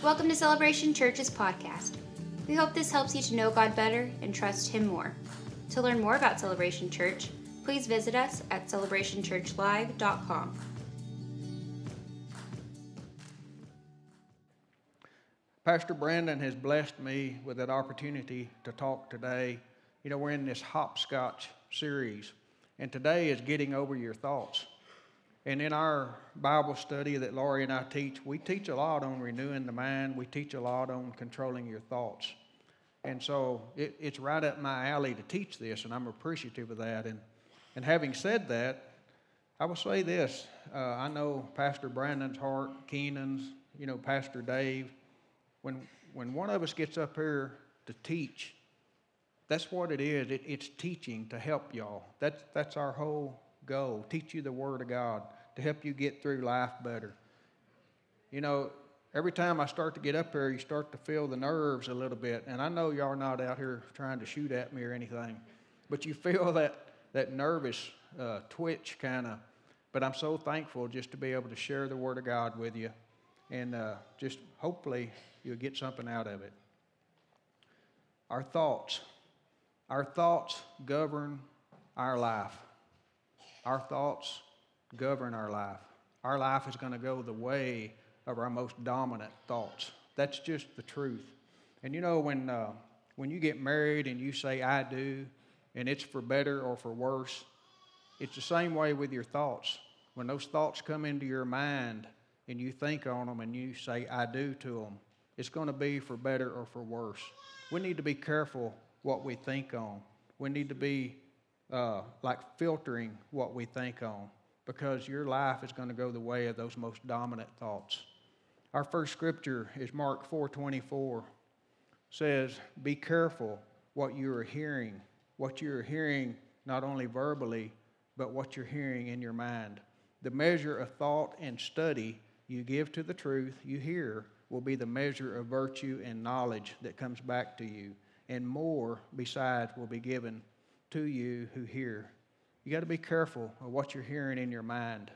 Welcome to Celebration Church's podcast. We hope this helps you to know God better and trust Him more. To learn more about Celebration Church, please visit us at celebrationchurchlive.com. Pastor Brandon has blessed me with that opportunity to talk today. You know, we're in this hopscotch series, and today is getting over your thoughts. And in our Bible study that Laurie and I teach, we teach a lot on renewing the mind. We teach a lot on controlling your thoughts. And so it, it's right up my alley to teach this, and I'm appreciative of that. And, and having said that, I will say this. Uh, I know Pastor Brandon's heart, Keenan's, you know, Pastor Dave. When, when one of us gets up here to teach, that's what it is. It, it's teaching to help y'all. That's, that's our whole goal. Teach you the Word of God to help you get through life better. You know, every time I start to get up here, you start to feel the nerves a little bit. And I know y'all are not out here trying to shoot at me or anything, but you feel that, that nervous uh, twitch kind of. But I'm so thankful just to be able to share the Word of God with you. And uh, just hopefully you'll get something out of it. Our thoughts. Our thoughts govern our life. Our thoughts govern our life. Our life is going to go the way of our most dominant thoughts. That's just the truth. And you know, when, uh, when you get married and you say, I do, and it's for better or for worse, it's the same way with your thoughts. When those thoughts come into your mind and you think on them and you say, I do to them, it's going to be for better or for worse. We need to be careful what we think on. We need to be uh, like filtering what we think on because your life is going to go the way of those most dominant thoughts. Our first scripture is Mark 4:24 says, "Be careful what you are hearing, what you are hearing not only verbally, but what you're hearing in your mind. The measure of thought and study you give to the truth you hear will be the measure of virtue and knowledge that comes back to you, and more besides will be given to you who hear you got to be careful of what you're hearing in your mind.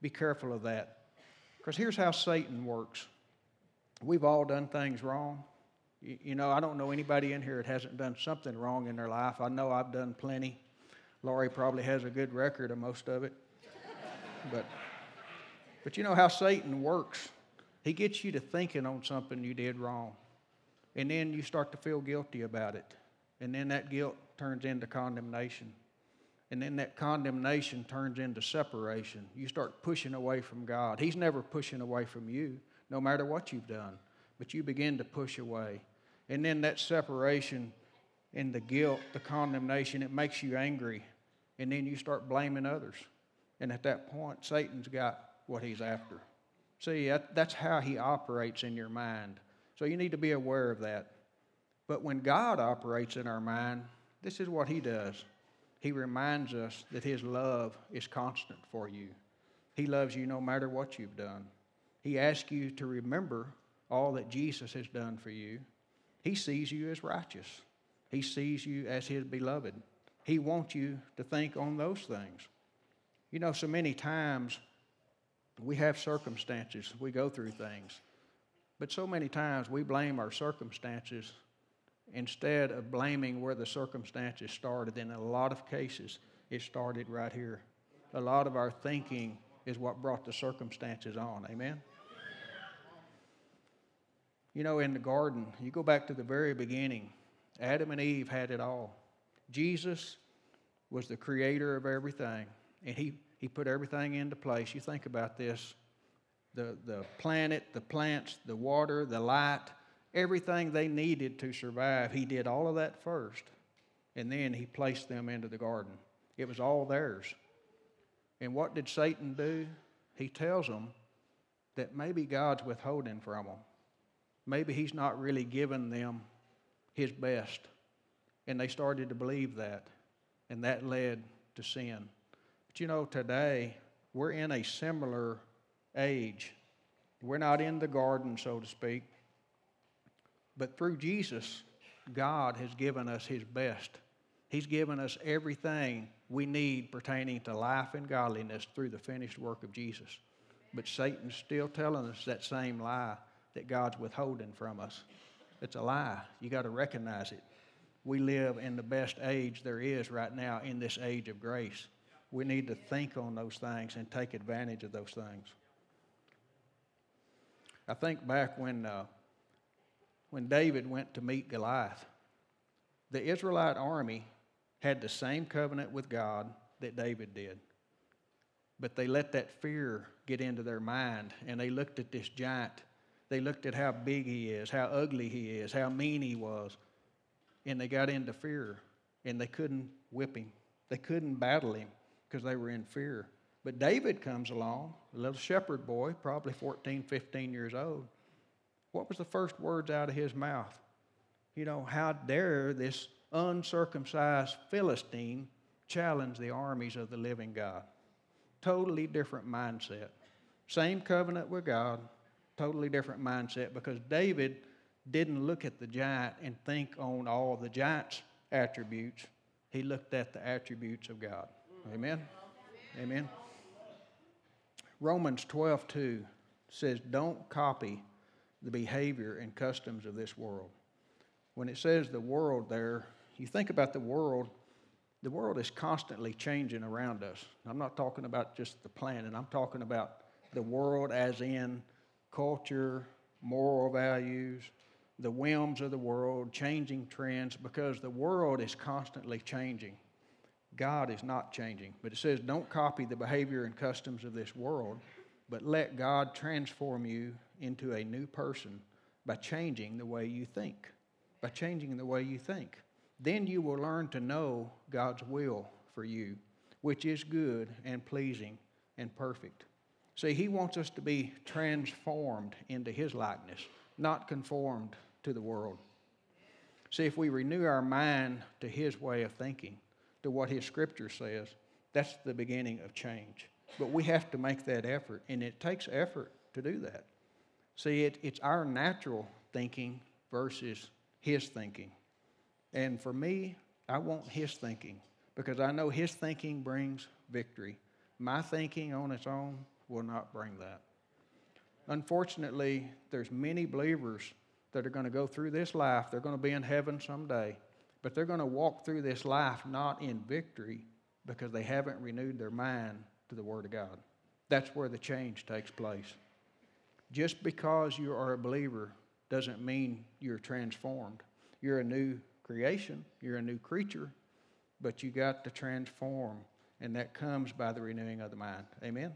Be careful of that. Because here's how Satan works we've all done things wrong. You, know, I don't know anybody in here that hasn't done something wrong in their life. I know I've done plenty. Laurie probably has a good record of most of it. but, but you know how Satan works. He gets you to thinking on something you did wrong. And then you start to feel guilty about it. And then that guilt turns into condemnation. And then that condemnation turns into separation. You start pushing away from God. He's never pushing away from you, no matter what you've done. But you begin to push away. And then that separation and the guilt, the condemnation, it makes you angry. And then you start blaming others. And at that point, Satan's got what he's after. See, that, that's how he operates in your mind. So you need to be aware of that. But when God operates in our mind, this is what he does. He reminds us that His love is constant for you. He loves you no matter what you've done. He asks you to remember all that Jesus has done for you. He sees you as righteous, He sees you as His beloved. He wants you to think on those things. You know, so many times we have circumstances, we go through things, but so many times we blame our circumstances instead of blaming where the circumstances started. In a lot of cases, it started right here. A lot of our thinking is what brought the circumstances on. Amen? You know, in the garden, you go back to the very beginning, Adam and Eve had it all. Jesus was the creator of everything, and he, he put everything into place. You think about this the, the planet, the plants, the water, the light, everything they needed to survive. He did all of that first, and then he placed them into the garden. It was all theirs. And what did Satan do? He tells them that maybe God's withholding from them. Maybe he's not really giving them his best. And they started to believe that, and that led to sin. But you know, today, we're in a similar age. We're not in the garden, so to speak. But through Jesus, God has given us His best. He's given us everything we need pertaining to life and godliness through the finished work of Jesus. But Satan's still telling us that same lie that God's withholding from us. It's a lie. You got to recognize it. We live in the best age there is right now in this age of grace. We need to think on those things and take advantage of those things. I think back when, uh, when David went to meet Goliath, the Israelite army had the same covenant with God that David did. But they let that fear get into their mind and they looked at this giant. They looked at how big he is, how ugly he is, how mean he was. And they got into fear and they couldn't whip him. They couldn't battle him because they were in fear. But David comes along, a little shepherd boy, probably 14, 15 years old. What was the first words out of his mouth? You know, how dare this uncircumcised Philistine challenge the armies of the living God? Totally different mindset. Same covenant with God, totally different mindset because David didn't look at the giant and think on all the giant's attributes. He looked at the attributes of God. Amen. Amen. Romans 12, 2 says, Don't copy the behavior and customs of this world. When it says the world there, you think about the world, the world is constantly changing around us. I'm not talking about just the planet, I'm talking about the world as in culture, moral values, the whims of the world, changing trends, because the world is constantly changing. God is not changing. But it says, don't copy the behavior and customs of this world, but let God transform you into a new person by changing the way you think. By changing the way you think. Then you will learn to know God's will for you, which is good and pleasing and perfect. See, He wants us to be transformed into His likeness, not conformed to the world. See, if we renew our mind to His way of thinking, to what His Scripture says, that's the beginning of change. But we have to make that effort, and it takes effort to do that. See, it, it's our natural thinking versus His thinking. And for me, I want His thinking because I know His thinking brings victory. My thinking on its own will not bring that. Unfortunately, there's many believers that are going to go through this life. They're going to be in heaven someday but they're going to walk through this life not in victory because they haven't renewed their mind to the Word of God. That's where the change takes place. Just because you are a believer doesn't mean you're transformed. You're a new creation, you're a new creature, but you got to transform, and that comes by the renewing of the mind. Amen?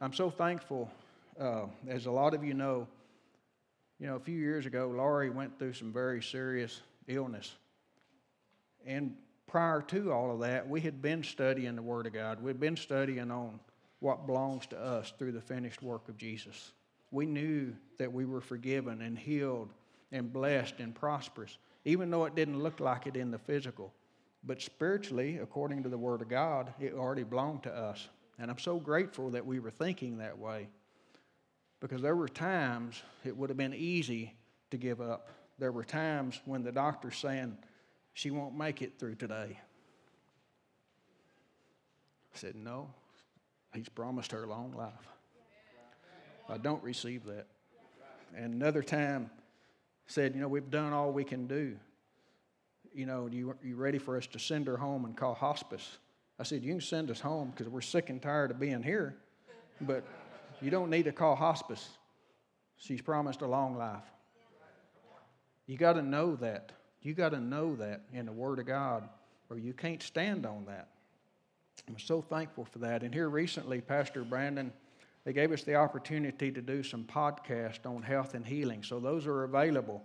I'm so thankful, uh, as a lot of you know, you know, a few years ago, Laurie went through some very serious illness. And prior to all of that, we had been studying the Word of God. We'd been studying on what belongs to us through the finished work of Jesus. We knew that we were forgiven and healed and blessed and prosperous, even though it didn't look like it in the physical. But spiritually, according to the Word of God, it already belonged to us. And I'm so grateful that we were thinking that way because there were times it would have been easy to give up. There were times when the doctor's saying, she won't make it through today. I said, No, he's promised her a long life. I don't receive that. And another time said, You know, we've done all we can do. You know, you, you ready for us to send her home and call hospice? I said, You can send us home because we're sick and tired of being here. But you don't need to call hospice. She's promised a long life. You got to know that. You got to know that in the Word of God, or you can't stand on that. I'm so thankful for that. And here recently, Pastor Brandon, they gave us the opportunity to do some podcast on health and healing. So those are available.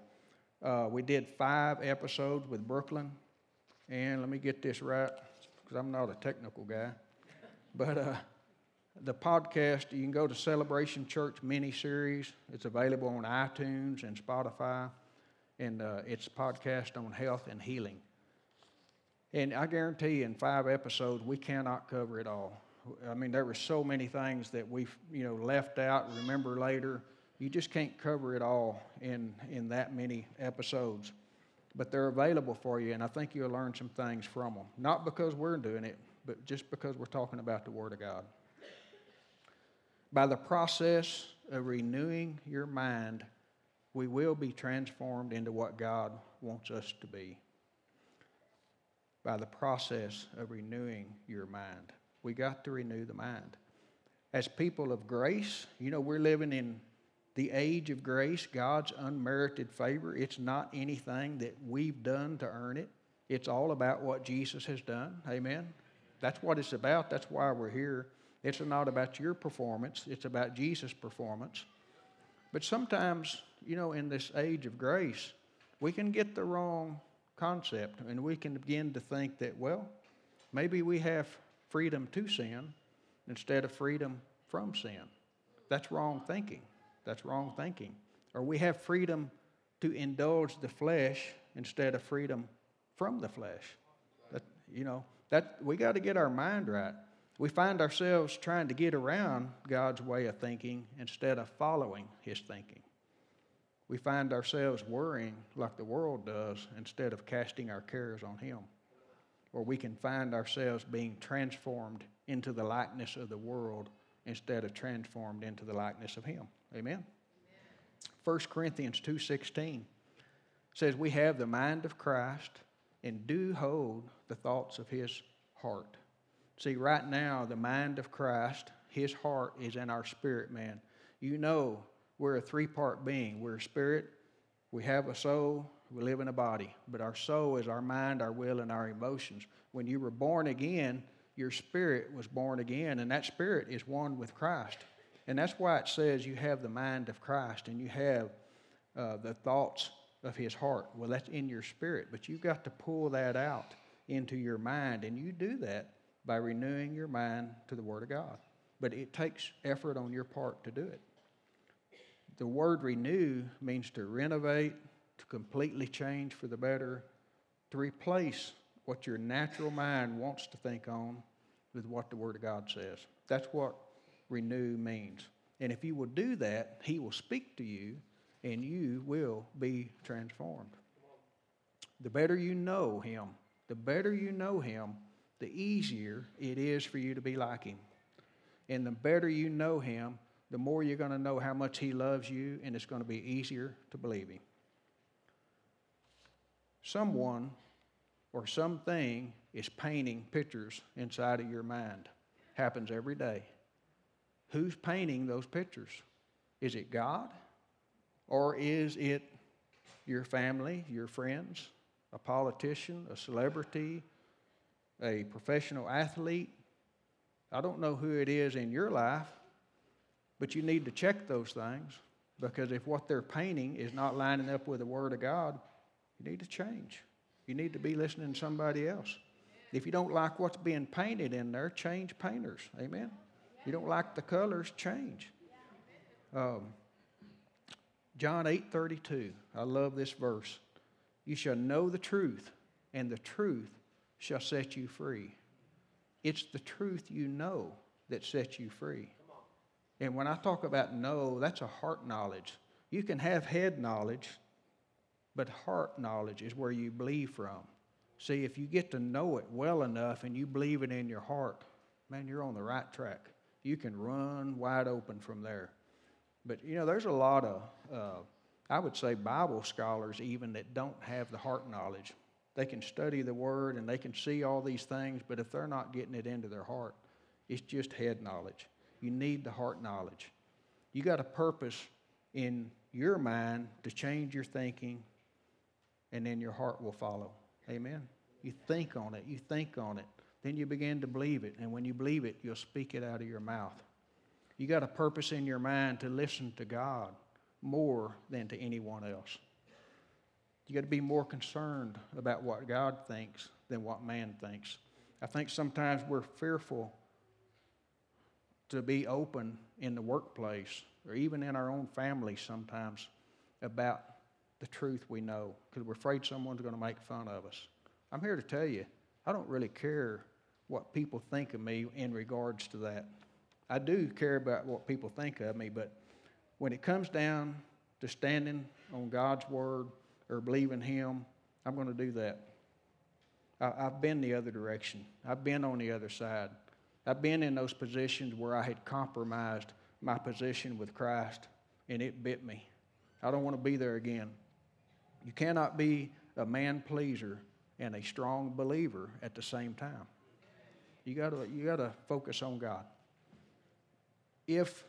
Uh, we did five episodes with Brooklyn. And let me get this right, because I'm not a technical guy. But uh, the podcast, you can go to Celebration Church mini series. It's available on iTunes and Spotify, and uh, it's a podcast on health and healing. And I guarantee in five episodes, we cannot cover it all. I mean, there were so many things that we you know, left out, remember later. You just can't cover it all in, in that many episodes. But they're available for you, and I think you'll learn some things from them. Not because we're doing it, but just because we're talking about the Word of God. By the process of renewing your mind, we will be transformed into what God wants us to be. By the process of renewing your mind. We got to renew the mind. As people of grace, you know, we're living in the age of grace, God's unmerited favor. It's not anything that we've done to earn it, it's all about what Jesus has done. Amen. That's what it's about. That's why we're here. It's not about your performance, it's about Jesus' performance. But sometimes, you know, in this age of grace, we can get the wrong concept and we can begin to think that, well, maybe we have freedom to sin instead of freedom from sin. That's wrong thinking. That's wrong thinking. Or we have freedom to indulge the flesh instead of freedom from the flesh. That, you know, that we got to get our mind right. We find ourselves trying to get around God's way of thinking instead of following his thinking. We find ourselves worrying like the world does instead of casting our cares on him. Or we can find ourselves being transformed into the likeness of the world instead of transformed into the likeness of him. Amen. 1 Corinthians 2:16 says we have the mind of Christ and do hold the thoughts of his heart. See, right now, the mind of Christ, his heart is in our spirit man. You know, we're a three part being. We're a spirit, we have a soul, we live in a body. But our soul is our mind, our will, and our emotions. When you were born again, your spirit was born again, and that spirit is one with Christ. And that's why it says you have the mind of Christ and you have uh, the thoughts of his heart. Well, that's in your spirit, but you've got to pull that out into your mind, and you do that by renewing your mind to the Word of God. But it takes effort on your part to do it. The word renew means to renovate, to completely change for the better, to replace what your natural mind wants to think on with what the Word of God says. That's what renew means. And if you will do that, He will speak to you and you will be transformed. The better you know Him, the better you know Him, the easier it is for you to be like Him. And the better you know Him, the more you're going to know how much He loves you, and it's going to be easier to believe Him. Someone or something is painting pictures inside of your mind. Happens every day. Who's painting those pictures? Is it God? Or is it your family, your friends, a politician, a celebrity, a professional athlete? I don't know who it is in your life, but you need to check those things because if what they're painting is not lining up with the Word of God, you need to change. You need to be listening to somebody else. If you don't like what's being painted in there, change painters. Amen. You don't like the colors, change. Um, John 8 32. I love this verse. You shall know the truth, and the truth shall set you free. It's the truth you know that sets you free. And when I talk about know, that's a heart knowledge. You can have head knowledge, but heart knowledge is where you believe from. See, if you get to know it well enough and you believe it in your heart, man, you're on the right track. You can run wide open from there. But you know, there's a lot of, uh, I would say, Bible scholars even that don't have the heart knowledge. They can study the Word and they can see all these things, but if they're not getting it into their heart, it's just head knowledge. You need the heart knowledge. You got a purpose in your mind to change your thinking, and then your heart will follow. Amen. You think on it, you think on it, then you begin to believe it, and when you believe it, you'll speak it out of your mouth. You got a purpose in your mind to listen to God more than to anyone else. You got to be more concerned about what God thinks than what man thinks. I think sometimes we're fearful to be open in the workplace or even in our own family sometimes about the truth we know because we're afraid someone's going to make fun of us. I'm here to tell you, I don't really care what people think of me in regards to that. I do care about what people think of me, but when it comes down to standing on God's word or believing Him, I'm going to do that. I, have been the other direction, I've been on the other side. I've been in those positions where I had compromised my position with Christ, and it bit me. I don't want to be there again. You cannot be a man pleaser and a strong believer at the same time. You gotta, you gotta focus on God. If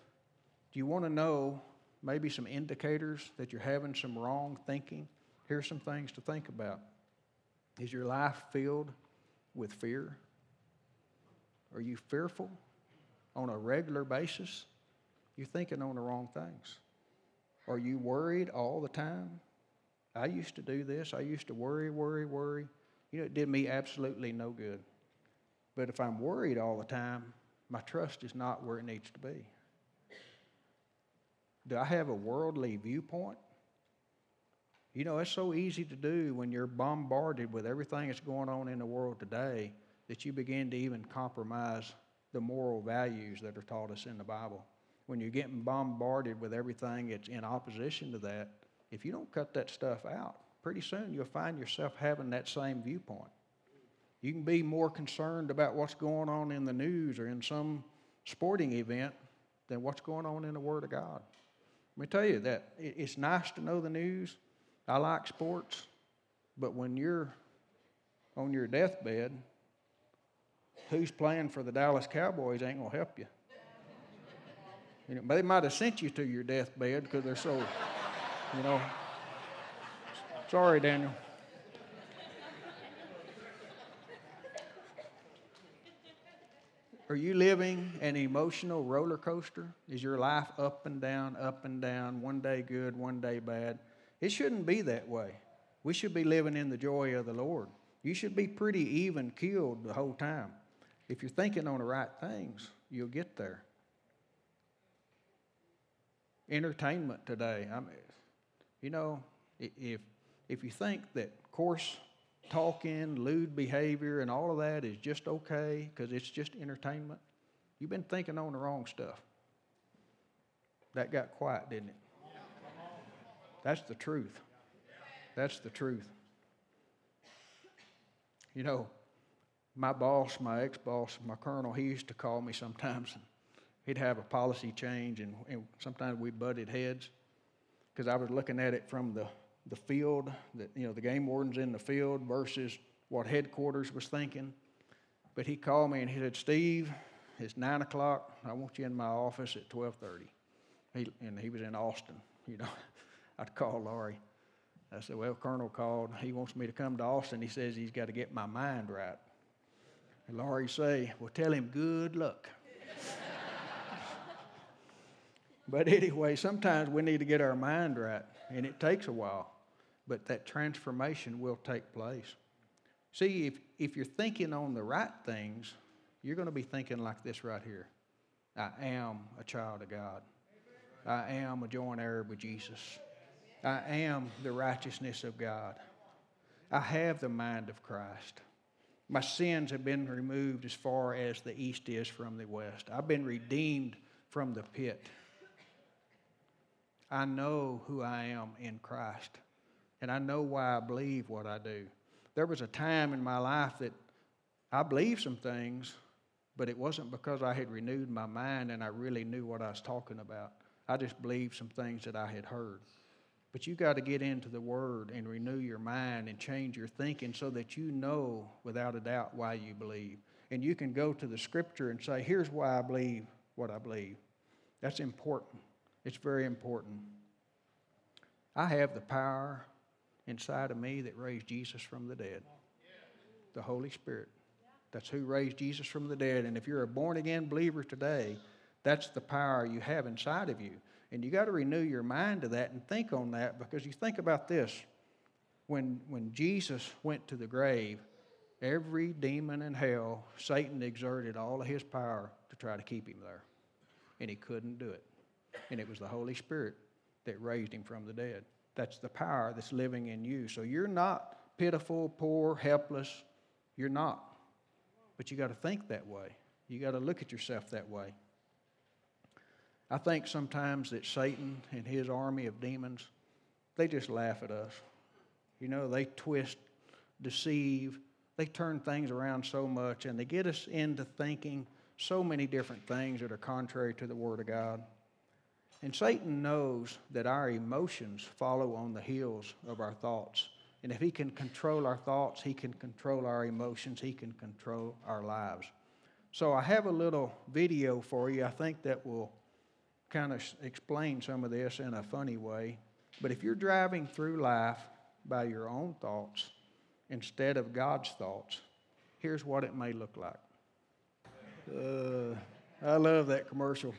you want to know maybe some indicators that you're having some wrong thinking, here's some things to think about. Is your life filled with fear? Are you fearful on a regular basis? You're thinking on the wrong things. Are you worried all the time? I used to do this. I used to worry, worry, worry. You know, it did me absolutely no good. But if I'm worried all the time, my trust is not where it needs to be. Do I have a worldly viewpoint? You know, it's so easy to do when you're bombarded with everything that's going on in the world today that you begin to even compromise the moral values that are taught us in the Bible. When you're getting bombarded with everything that's in opposition to that, if you don't cut that stuff out, pretty soon you'll find yourself having that same viewpoint. You can be more concerned about what's going on in the news or in some sporting event than what's going on in the Word of God. Let me tell you that it's nice to know the news. I like sports, but when you're on your deathbed, who's playing for the Dallas Cowboys ain't going to help you. you know, they might have sent you to your deathbed because they're so, you know. Sorry, Daniel. Are you living an emotional roller coaster? Is your life up and down, up and down, one day good, one day bad? It shouldn't be that way. We should be living in the joy of the Lord. You should be pretty even keeled the whole time. If you're thinking on the right things, you'll get there. Entertainment today. I mean, you know, if if you think that coarse talking, lewd behavior, and all of that is just okay because it's just entertainment, you've been thinking on the wrong stuff. That got quiet, didn't it? That's the truth. That's the truth. You know, my boss, my ex boss, my colonel, he used to call me sometimes and he'd have a policy change, and, and sometimes we butted heads because I was looking at it from the, the field, that, you know, the game warden's in the field versus what headquarters was thinking. But he called me and he said, Steve, it's 9 o'clock. I want you in my office at 1230. He, and he was in Austin, you know. I'd call Laurie. I said, Well, Colonel called. He wants me to come to Austin. He says he's got to get my mind right. And Laurie say, Well, tell him good luck. but anyway, sometimes we need to get our mind right, and it takes a while. But that transformation will take place. See, if, if you're thinking on the right things, you're going to be thinking like this right here I am a child of God. I am a joint heir with Jesus. I am the righteousness of God. I have the mind of Christ. My sins have been removed as far as the east is from the west. I've been redeemed from the pit. I know who I am in Christ, and I know why I believe what I do. There was a time in my life that I believed some things, but it wasn't because I had renewed my mind and I really knew what I was talking about. I just believed some things that I had heard. But you got to get into the Word and renew your mind and change your thinking so that you know without a doubt why you believe. And you can go to the Scripture and say, here's why I believe what I believe. That's important. It's very important. I have the power inside of me that raised Jesus from the dead the Holy Spirit. That's who raised Jesus from the dead. And if you're a born again believer today, that's the power you have inside of you. And you got to renew your mind to that and think on that because you think about this. When, when Jesus went to the grave, every demon in hell, Satan exerted all of his power to try to keep him there. And he couldn't do it. And it was the Holy Spirit that raised him from the dead. That's the power that's living in you. So you're not pitiful, poor, helpless. You're not. But you got to think that way. You got to look at yourself that way. I think sometimes that Satan and his army of demons, they just laugh at us. You know, they twist, deceive, they turn things around so much, and they get us into thinking so many different things that are contrary to the Word of God. And Satan knows that our emotions follow on the heels of our thoughts. And if he can control our thoughts, he can control our emotions, he can control our lives. So I have a little video for you, I think that will kind of explain some of this in a funny way. But if you're driving through life by your own thoughts instead of God's thoughts, here's what it may look like. Uh, I love that commercial.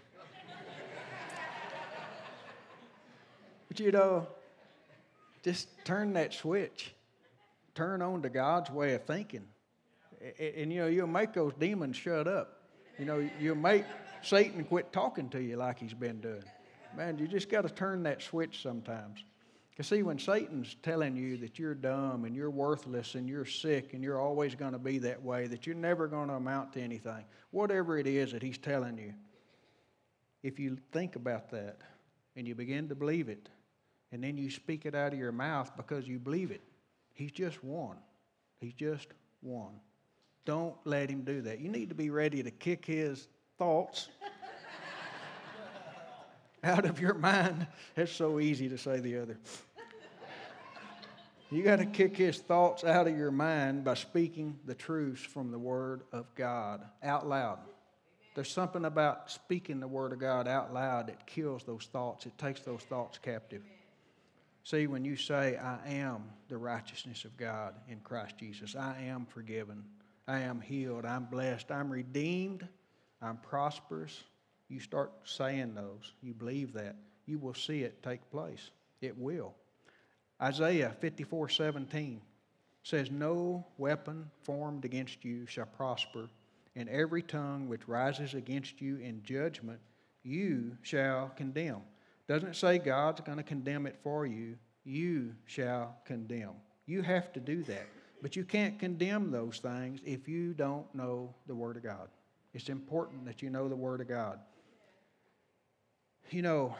but you know, just turn that switch, turn on to God's way of thinking. And, and you know, you'll make those demons shut up. You know, you'll make Satan quit talking to you like he's been doing. Man, you just got to turn that switch sometimes. Because, see, when Satan's telling you that you're dumb and you're worthless and you're sick and you're always going to be that way, that you're never going to amount to anything, whatever it is that he's telling you, if you think about that and you begin to believe it, and then you speak it out of your mouth because you believe it, he's just one. He's just one. Don't let him do that. You need to be ready to kick his thoughts out of your mind. It's so easy to say the other. You got to kick his thoughts out of your mind by speaking the truths from the Word of God out loud. There's something about speaking the Word of God out loud that kills those thoughts, it takes those thoughts captive. See, when you say, I am the righteousness of God in Christ Jesus, I am forgiven, I am healed, I'm blessed, I'm redeemed, I'm prosperous. You start saying those, you believe that, you will see it take place. It will. Isaiah 54 17 says, No weapon formed against you shall prosper, and every tongue which rises against you in judgment you shall condemn. Doesn't say God's going to condemn it for you. You shall condemn. You have to do that. But you can't condemn those things if you don't know the Word of God. It's important that you know the Word of God. You know,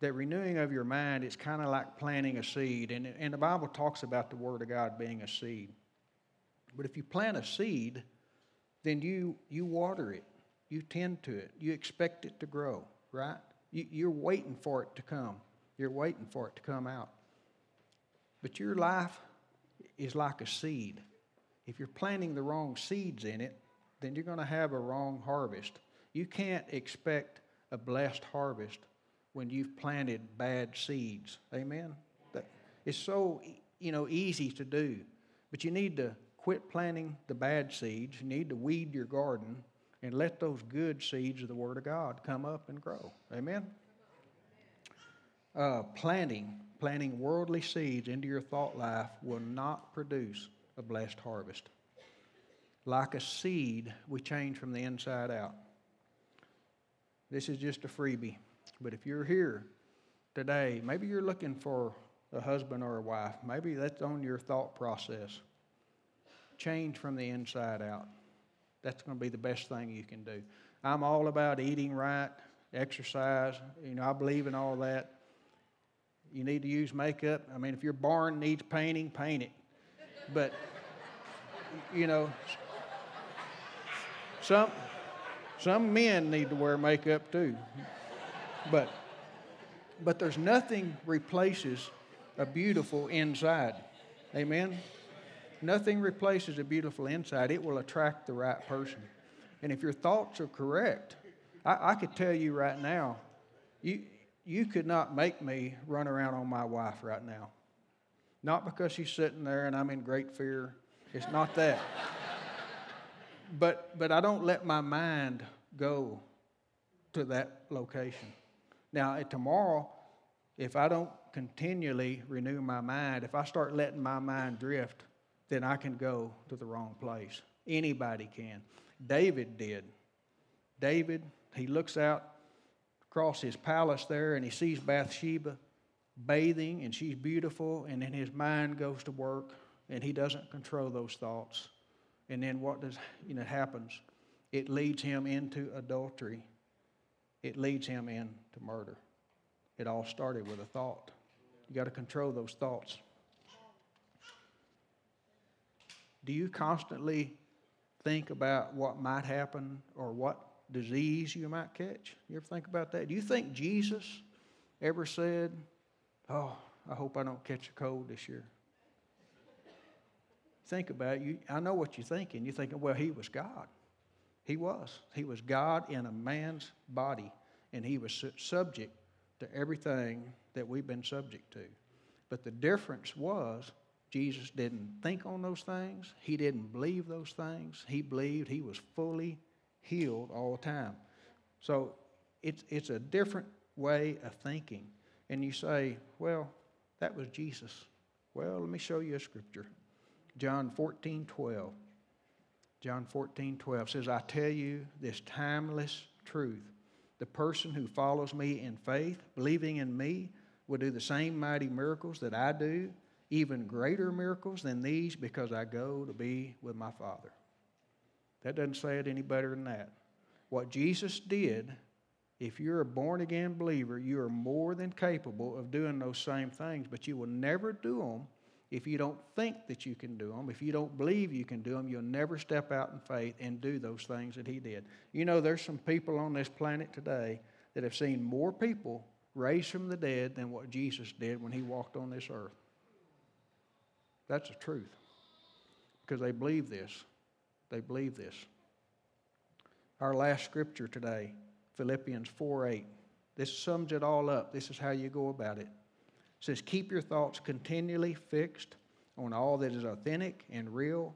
that renewing of your mind is kind of like planting a seed. And, and the Bible talks about the Word of God being a seed. But if you plant a seed, then you, you water it, you tend to it, you expect it to grow, right? You, you're waiting for it to come. You're waiting for it to come out. But your life is like a seed. If you're planting the wrong seeds in it, then you're going to have a wrong harvest. You can't expect a blessed harvest when you've planted bad seeds. Amen? It's so you know easy to do, but you need to quit planting the bad seeds. You need to weed your garden and let those good seeds of the Word of God come up and grow. Amen? Uh, planting, planting worldly seeds into your thought life will not produce a blessed harvest. Like a seed, we change from the inside out. This is just a freebie. But if you're here today, maybe you're looking for a husband or a wife. Maybe that's on your thought process. Change from the inside out. That's going to be the best thing you can do. I'm all about eating right, exercise. You know, I believe in all that. You need to use makeup. I mean, if your barn needs painting, paint it. But, you know, some, some men need to wear makeup too. But, but there's nothing replaces a beautiful inside. Amen? Nothing replaces a beautiful inside. It will attract the right person. And if your thoughts are correct, I, I could tell you right now, you, you could not make me run around on my wife right now. Not because she's sitting there and I'm in great fear. It's not that. But, but I don't let my mind go to that location. Now, tomorrow, if I don't continually renew my mind, if I start letting my mind drift, then I can go to the wrong place. Anybody can. David did. David, he looks out across his palace there and he sees Bathsheba bathing and she's beautiful, and then his mind goes to work and he doesn't control those thoughts. And then what does you know happens? It leads him into adultery. It leads him into murder. It all started with a thought. You got to control those thoughts. Do you constantly think about what might happen or what disease you might catch? You ever think about that? Do you think Jesus ever said, Oh, I hope I don't catch a cold this year? Think about it. You, I know what you're thinking. You're thinking, well, he was God. He was. He was God in a man's body, and he was su- subject to everything that we've been subject to. But the difference was Jesus didn't think on those things, he didn't believe those things. He believed he was fully healed all the time. So it's, it's a different way of thinking. And you say, well, that was Jesus. Well, let me show you a scripture. John 14, 12. John 14, 12 says, I tell you this timeless truth. The person who follows me in faith, believing in me, will do the same mighty miracles that I do, even greater miracles than these, because I go to be with my Father. That doesn't say it any better than that. What Jesus did, if you're a born again believer, you are more than capable of doing those same things, but you will never do them if you don't think that you can do them, if you don't believe you can do them, you'll never step out in faith and do those things that he did. You know, there's some people on this planet today that have seen more people raised from the dead than what Jesus did when he walked on this earth. That's the truth. Because they believe this. They believe this. Our last scripture today, Philippians 4 8. This sums it all up. This is how you go about it says, Keep your thoughts continually fixed on all that is authentic and real,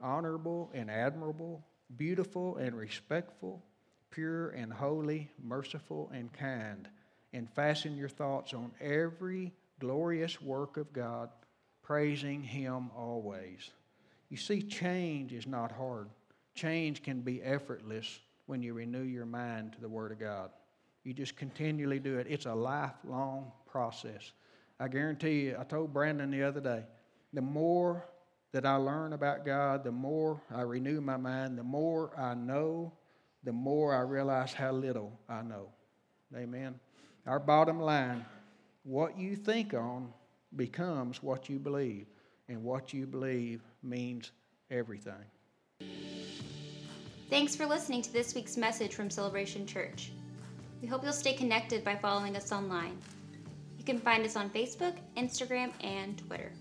honorable and admirable, beautiful and respectful, pure and holy, merciful and kind, and fasten your thoughts on every glorious work of God, praising Him always. You see, change is not hard. Change can be effortless when you renew your mind to the Word of God. You just continually do it. It's a lifelong process. I guarantee you, I told Brandon the other day, the more that I learn about God, the more I renew my mind, the more I know, the more I realize how little I know. Amen. Our bottom line what you think on becomes what you believe, and what you believe means everything. Thanks for listening to this week's message from Celebration Church. We hope you'll stay connected by following us online. You can find us on Facebook, Instagram, and Twitter.